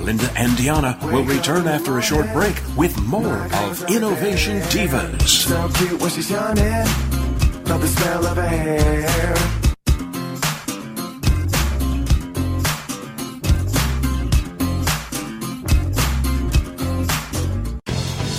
S1: Linda and Deanna will return after a short break with more of Innovation Divas.
S4: So cute the smell of hair.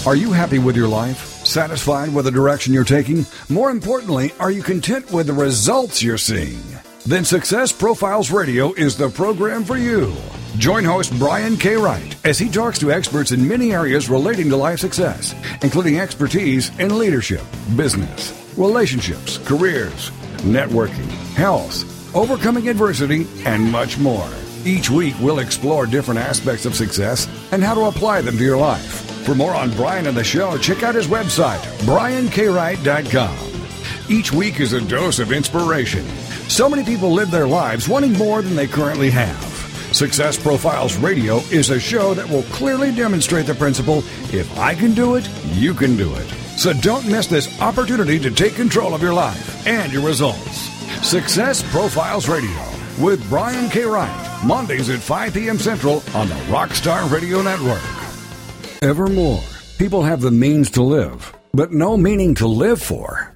S5: Are you happy with your life? Satisfied with the direction you're taking? More importantly, are you content with the results you're seeing? Then Success Profiles Radio is the program for you. Join host Brian K. Wright as he talks to experts in many areas relating to life success, including expertise in leadership, business, relationships, careers, networking, health, overcoming adversity, and much more. Each week, we'll explore different aspects of success and how to apply them to your life. For more on Brian and the show, check out his website, briankwright.com. Each week is a dose of inspiration. So many people live their lives wanting more than they currently have. Success Profiles Radio is a show that will clearly demonstrate the principle if I can do it, you can do it. So don't miss this opportunity to take control of your life and your results. Success Profiles Radio with Brian K. Wright, Mondays at 5 p.m. Central on the Rockstar Radio Network. Evermore, people have the means to live, but no meaning to live for.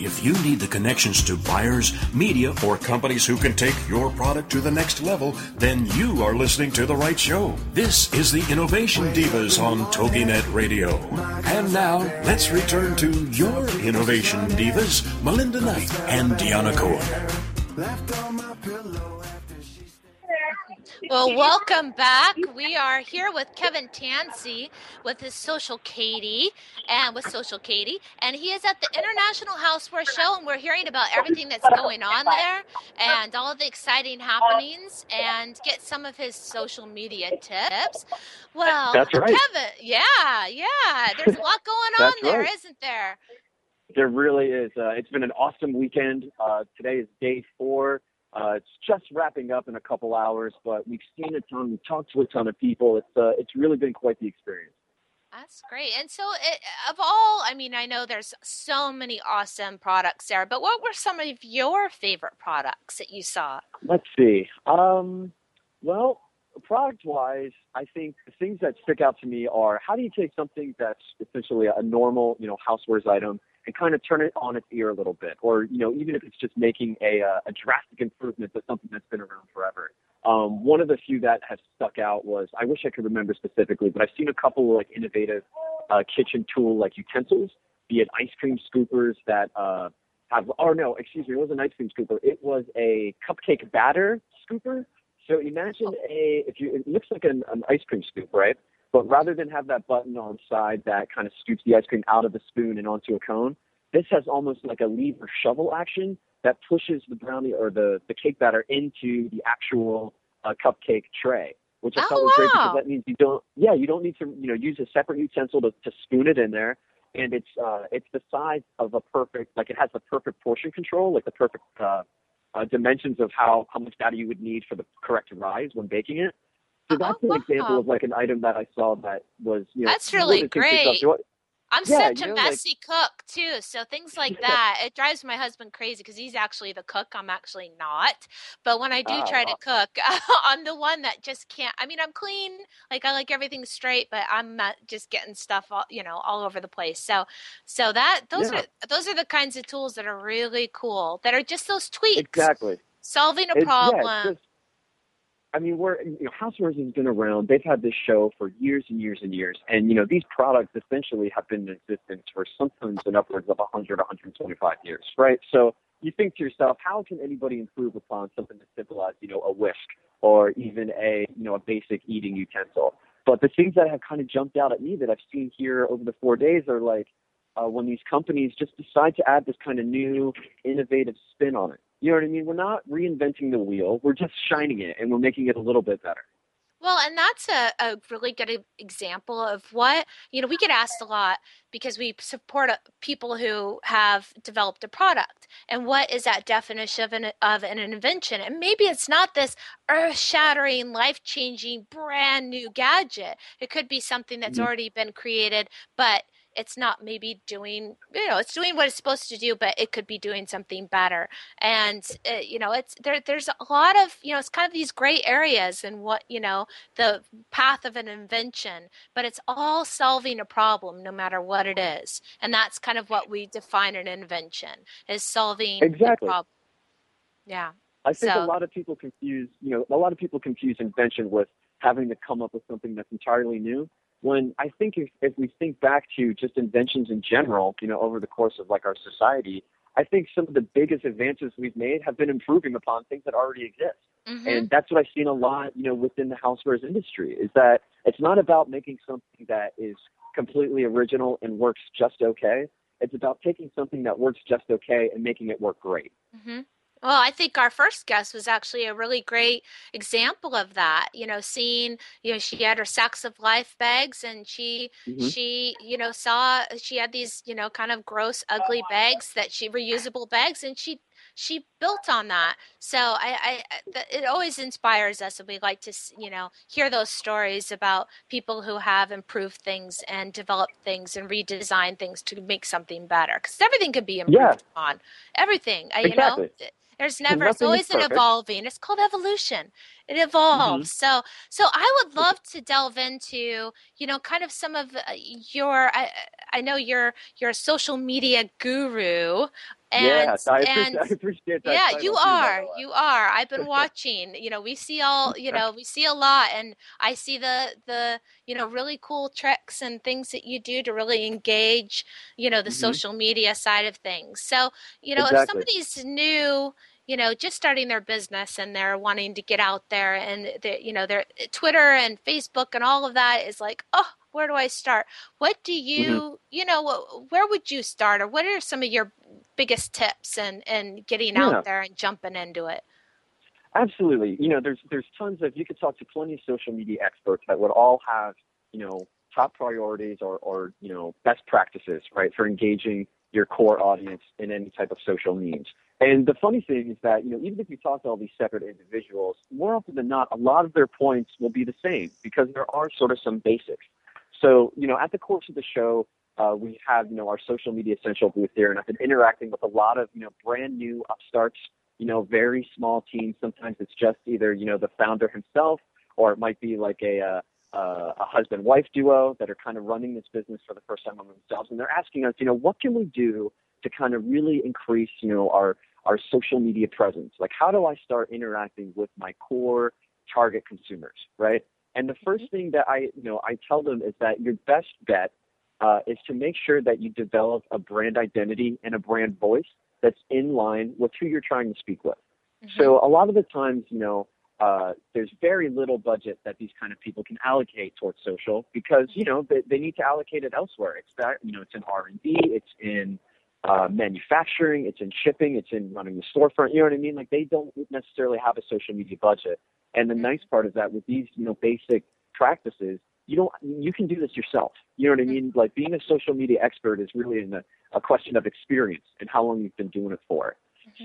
S1: If you need the connections to buyers, media, or companies who can take your product to the next level, then you are listening to the right show. This is the Innovation Divas on TogiNet Radio. And now, let's return to your Innovation Divas, Melinda Knight and Deanna Cohen.
S2: Well, welcome back. We are here with Kevin Tansey with his Social Katy and with Social Katy, and he is at the International Houseware Show, and we're hearing about everything that's going on there and all of the exciting happenings, and get some of his social media tips. Well,
S8: That's right.
S2: Kevin, yeah, yeah, there's a lot going on there,
S8: right.
S2: not there?
S8: There really is. Uh, it's been an awesome weekend. Uh, today is day four. Uh, it's just wrapping up in a couple hours, but we've seen a ton. We've talked to a ton of people. It's uh, it's really been quite the experience.
S2: That's great. And so, it, of all, I mean, I know there's so many awesome products there, but what were some of your favorite products that you saw?
S8: Let's see. Um, well, product wise, I think the things that stick out to me are how do you take something that's essentially a normal, you know, housewares item and kind of turn it on its ear a little bit, or you know, even if it's just making a uh, a drastic improvement to something that's been around forever. Um, one of the few that has stuck out was I wish I could remember specifically, but I've seen a couple of like innovative uh, kitchen tool like utensils, be it ice cream scoopers that uh, have. Or no, excuse me, it wasn't an ice cream scooper. It was a cupcake batter scooper. So imagine a if you it looks like an, an ice cream scoop, right? But rather than have that button on the side that kind of scoops the ice cream out of the spoon and onto a cone, this has almost like a lever shovel action that pushes the brownie or the, the cake batter into the actual uh, cupcake tray, which I
S2: Oh,
S8: thought was great because that means you don't yeah you don't need to you know use a separate utensil to, to spoon it in there, and it's uh, it's the size of a perfect like it has the perfect portion control like the perfect uh, uh, dimensions of how how much batter you would need for the correct rise when baking it. So
S2: Oh,
S8: that's an
S2: wow.
S8: example of like an item that I saw that was you know
S2: That's really
S8: wouldn't think to yourself,
S2: great.
S8: "You know what?
S2: I'm
S8: Yeah,
S2: such
S8: you
S2: a
S8: know, like-
S2: messy cook too, so things like that it drives my husband crazy because he's actually the cook. I'm actually not. But when I do
S8: Ah,
S2: try to cook, I'm the one that just can't. I mean, I'm clean, like I like everything straight, but I'm not just getting stuff, all, you know, all over the place. So, so that those
S8: Yeah.
S2: are those are the kinds of tools that are really cool. That are just those tweaks,
S8: Exactly.
S2: solving a problem.
S8: just- I mean, we're you know, Housewares has been around. They've had this show for years and years and years, and you know, these products essentially have been in existence for sometimes in upwards of 100, 125 years, right? So you think to yourself, how can anybody improve upon something as simple as you know a whisk or even a you know a basic eating utensil? But the things that have kind of jumped out at me that I've seen here over the four days are like uh, when these companies just decide to add this kind of new, innovative spin on it. You know what I mean? We're not reinventing the wheel. We're just shining it and we're making it a little bit better.
S2: Well, and that's a, a really good example of what, you know, we get asked a lot because we support uh, people who have developed a product. And what is that definition of an, of an invention? And maybe it's not this earth shattering, life changing, brand new gadget. It could be something that's
S8: Mhm.
S2: already been created, but it's not maybe doing, you know, it's doing what it's supposed to do, but it could be doing something better and uh, you know it's there there's a lot of you know it's kind of these gray areas and what you know the path of an invention but it's all solving a problem no matter what it is and that's kind of what we define an invention is solving
S8: Exactly.
S2: problem yeah
S8: I think
S2: So-
S8: a lot of people confuse, you know, a lot of people confuse invention with having to come up with something that's entirely new. When I think if, if we think back to just inventions in general, you know, over the course of like our society, I think some of the biggest advances we've made have been improving upon things that already exist.
S2: Mhm.
S8: And that's what I've seen a lot, you know, within the housewares industry is that it's not about making something that is completely original and works just okay. It's about taking something that works just okay and making it work great.
S2: hmm Well, I think our first guest was actually a really great example of that. You know, seeing, you know, she had her Sacs of Life bags and she,
S8: Mhm.
S2: she, you know, saw she had these, you know, kind of gross, ugly bags that she reusable bags and she, she built on that. So I, I, it always inspires us and we like to, you know, hear those stories about people who have improved things and developed things and redesigned things to make something better because everything could be improved
S8: Yeah.
S2: on everything. I- You
S8: Exactly.
S2: know, There's never. It's
S8: Nothing
S2: always an evolving. It's called evolution. It evolves. So, so I would love to delve into, you know, kind of some of uh, your. I, I know you're you're a social media guru, and
S8: yes, I
S2: and
S8: appreciate, I appreciate that.
S2: yeah, you
S8: too, by the
S2: are. You are. I've been watching. You know, we see all. You know, we see a lot, and I see the the you know really cool tricks and things that you do to really engage. You know, the
S8: Mhm.
S2: social media side of things. So, you know, if somebody's new, you know, just starting their business and they're wanting to get out there, and they, you know, their Twitter and Facebook and all of that is like, oh, where do I start? What do you,
S8: Mm-hmm.
S2: you know, where would you start, or what are some of your biggest tips and and getting
S8: Yeah.
S2: out there and jumping into it?
S8: Absolutely. You know, there's there's tons of you could talk to plenty of social media experts that would all have, you know, top priorities or, or you know, best practices, right, for engaging your core audience in any type of social means. And the funny thing is that, you know, even if you talk to all these separate individuals, more often than not, a lot of their points will be the same because there are sort of some basics. So, you know, at the course of the show, uh, we have, you know, our social media essential booth here, and I've been interacting with a lot of, you know, brand new upstarts, you know, very small teams. Sometimes it's just either, you know, the founder himself, or it might be like a, uh, uh, a husband-wife duo that are kind of running this business for the first time on themselves, and they're asking us, you know, what can we do to kind of really increase, you know, our our social media presence? Like, how do I start interacting with my core target consumers, right? And the first thing that I, you know, I tell them is that your best bet uh, is to make sure that you develop a brand identity and a brand voice that's in line with who you're trying to speak with. So a lot of the times, you know, uh, there's very little budget that these kind of people can allocate towards social because you know they, they need to allocate it elsewhere. It's that you know it's in R and D, it's in uh, manufacturing, it's in shipping, it's in running the storefront. You know what I mean? Like they don't necessarily have a social media budget. And the nice part is that with these you know basic practices, you don't you can do this yourself. You know what I mean? Like being a social media expert is really in a, a question of experience and how long you've been doing it for.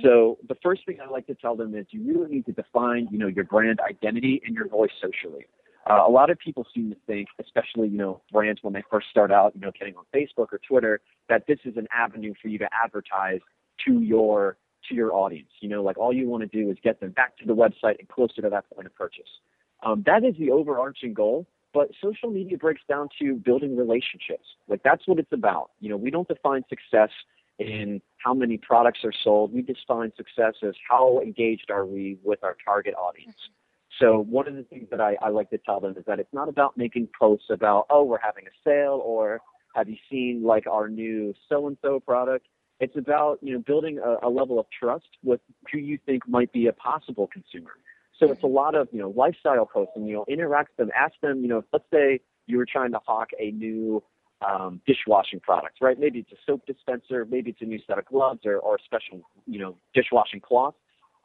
S8: So the first thing I like to tell them is you really need to define, you know, your brand identity and your voice socially. Uh, a lot of people seem to think, especially you know brands when they first start out, you know, getting on Facebook or Twitter, that this is an avenue for you to advertise to your to your audience. You know, like all you want to do is get them back to the website and closer to that point of purchase. Um, that is the overarching goal. But social media breaks down to building relationships. Like that's what it's about. You know, we don't define success in how many products are sold. We define success as how engaged are we with our target audience. So one of the things that I, I like to tell them is that it's not about making posts about, oh, we're having a sale or have you seen like our new so and so product? It's about, you know, building a, a level of trust with who you think might be a possible consumer. So it's a lot of, you know, lifestyle posts and, you know, interact with them, ask them, you know, let's say you were trying to hawk a new um, dishwashing product, right? Maybe it's a soap dispenser, maybe it's a new set of gloves or, or a special, you know, dishwashing cloth.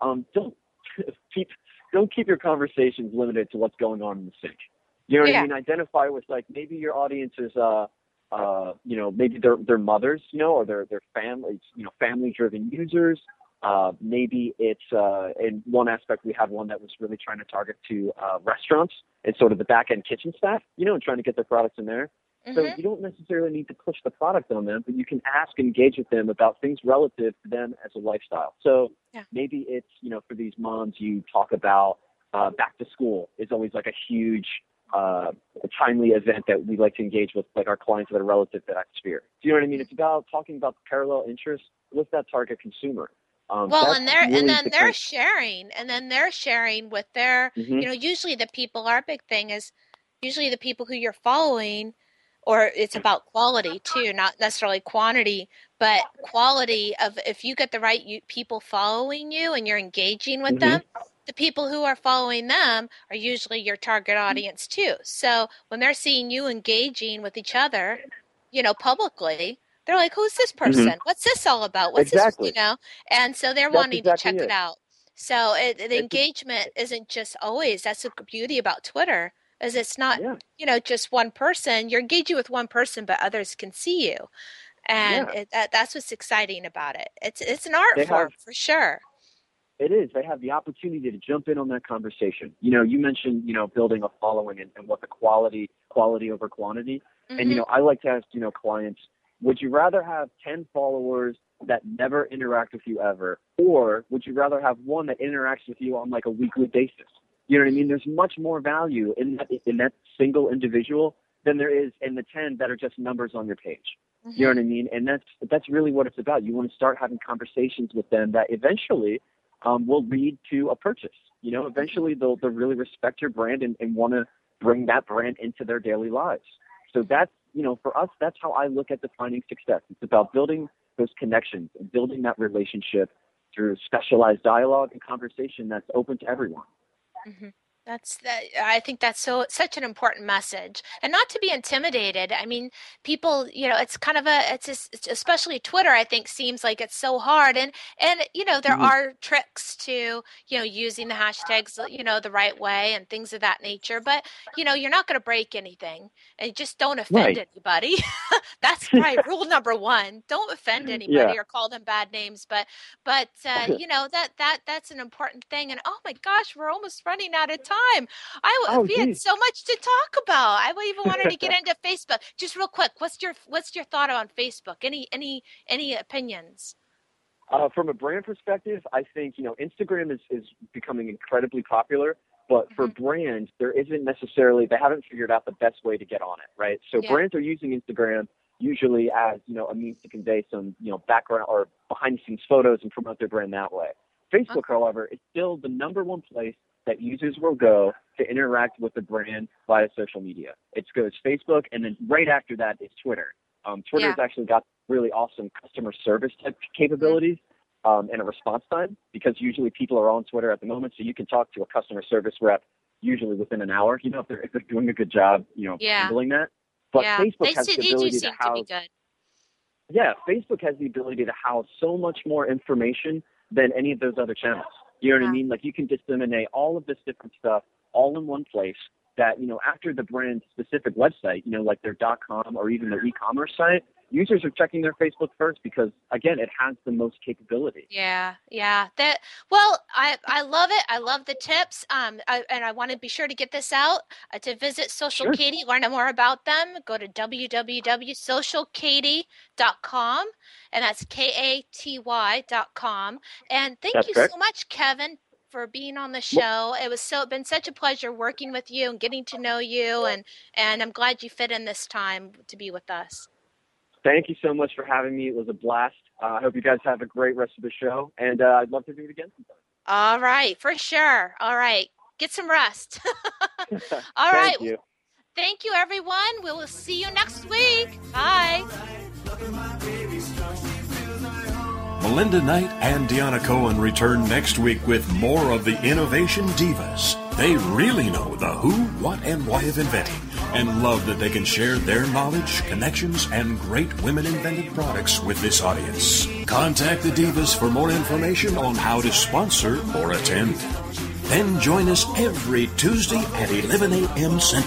S8: Um, don't keep don't keep your conversations limited to what's going on in the sink. You know what
S2: Yeah.
S8: I mean? Identify with like maybe your audience is uh uh you know maybe they're they're mothers, you know, or their their they're families, you know, family driven users. Uh, maybe it's uh, in one aspect we had one that was really trying to target to uh, restaurants and sort of the back end kitchen staff, you know, and trying to get their products in there. So
S2: Mhm.
S8: you don't necessarily need to push the product on them, but you can ask engage with them about things relative to them as a lifestyle. So
S2: Yeah.
S8: maybe it's, you know, for these moms, you talk about uh, back to school is always like a huge, uh, timely event that we like to engage with like our clients that are relative to that sphere. Do you know what I mean? It's about talking about parallel interests with that target consumer. Um,
S2: Well, and they're
S8: really
S2: and then
S8: the
S2: they're
S8: kind-
S2: sharing, and then they're sharing with their,
S8: Mhm.
S2: you know, usually the people. Our big thing is usually the people who you're following, or it's about quality too, not necessarily quantity, but quality of if you get the right you, people following you and you're engaging with
S8: Mhm.
S2: them. The people who are following them are usually your target
S8: Mm-hmm.
S2: audience too. So when they're seeing you engaging with each other, you know, publicly, they're like, "Who's this person? What's this all about? What's
S8: Mm-hmm. Exactly.
S2: this?" You know, and so they're
S8: That's
S2: wanting
S8: exactly
S2: to check it.
S8: it.
S2: out. So it, engagement isn't just always. That's the beauty about Twitter is it's not
S8: Yeah.
S2: you know just one person. You're engaging with one person, but others can see you, and
S8: Yeah.
S2: it, that, that's what's exciting about it. It's it's an art
S8: They
S2: form
S8: have-
S2: for sure.
S8: It is. They have the opportunity to jump in on that conversation. You know, you mentioned, you know, building a following and, and what the quality, quality over quantity. And, you
S2: Mhm.
S8: know, I like to ask, you know, clients, would you rather have 10 followers that never interact with you ever, or would you rather have one that interacts with you on like a weekly basis? You know what I mean? There's much more value in that in that single individual than there is in the ten that are just numbers on your page. Mm-hmm. You know what I mean? And that's that's really what it's about. You want to start having conversations with them that eventually um, will lead to a purchase. You know, eventually they'll they'll really respect your brand and, and want to bring that brand into their daily lives. So that's you know, for us, that's how I look at defining success. It's about building those connections and building that relationship through specialized dialogue and conversation that's open to everyone.
S2: Mm-hmm. That's that. I think that's so such an important message, and not to be intimidated. I mean, people, you know, it's kind of a, it's, just, it's especially Twitter. I think seems like it's so hard, and and you know, there mm-hmm. are tricks to you know using the hashtags, you know, the right way and things of that nature. But you know, you're not going to break anything, and just don't offend right. anybody. that's right. Rule number one: don't offend anybody yeah. or call them bad names. But but uh, you know that that that's an important thing. And oh my gosh, we're almost running out of time time. I oh, we geez. had so much to talk about. I even wanted to get into Facebook. Just real quick, what's your what's your thought on Facebook? Any any any opinions?
S8: Uh, from a brand perspective, I think you know Instagram is is becoming incredibly popular. But for mm-hmm. brands, there isn't necessarily they haven't figured out the best way to get on it, right? So yeah. brands are using Instagram usually as you know a means to convey some you know background or behind the scenes photos and promote their brand that way. Facebook, okay. however, is still the number one place that users will go to interact with the brand via social media. It goes Facebook, and then right after that is Twitter. Um, Twitter's yeah. actually got really awesome customer service type capabilities um, and a response time because usually people are on Twitter at the moment, so you can talk to a customer service rep usually within an hour. You know, if they're if they're doing a good job, you know, yeah. handling that. But yeah. Facebook they, has the ability to house. To yeah, Facebook has the ability to house so much more information than any of those other channels. You know what I mean? Like you can disseminate all of this different stuff all in one place that, you know, after the brand specific website, you know, like their dot .com or even their e-commerce site, users are checking their Facebook first because again, it has the most capability.
S2: Yeah, yeah. That well, I I love it. I love the tips. Um, I, and I want to be sure to get this out uh, to visit Social sure. Katy, learn more about them. Go to www.socialkaty.com, and that's K A T Y dot com. And thank that's you correct. so much, Kevin, for being on the show. It was so been such a pleasure working with you and getting to know you and and I'm glad you fit in this time to be with us.
S8: Thank you so much for having me. It was a blast. Uh, I hope you guys have a great rest of the show, and uh, I'd love to do it again sometime.
S2: All right, for sure. All right, get some rest. All right.
S8: Thank you.
S2: Thank you, everyone. We will see you next week. Bye.
S1: Melinda Knight and Deanna Cohen return next week with more of the Innovation Divas. They really know the who, what, and why of inventing and love that they can share their knowledge, connections, and great women invented products with this audience. Contact the Divas for more information on how to sponsor or attend. Then join us every Tuesday at 11 a.m. Central.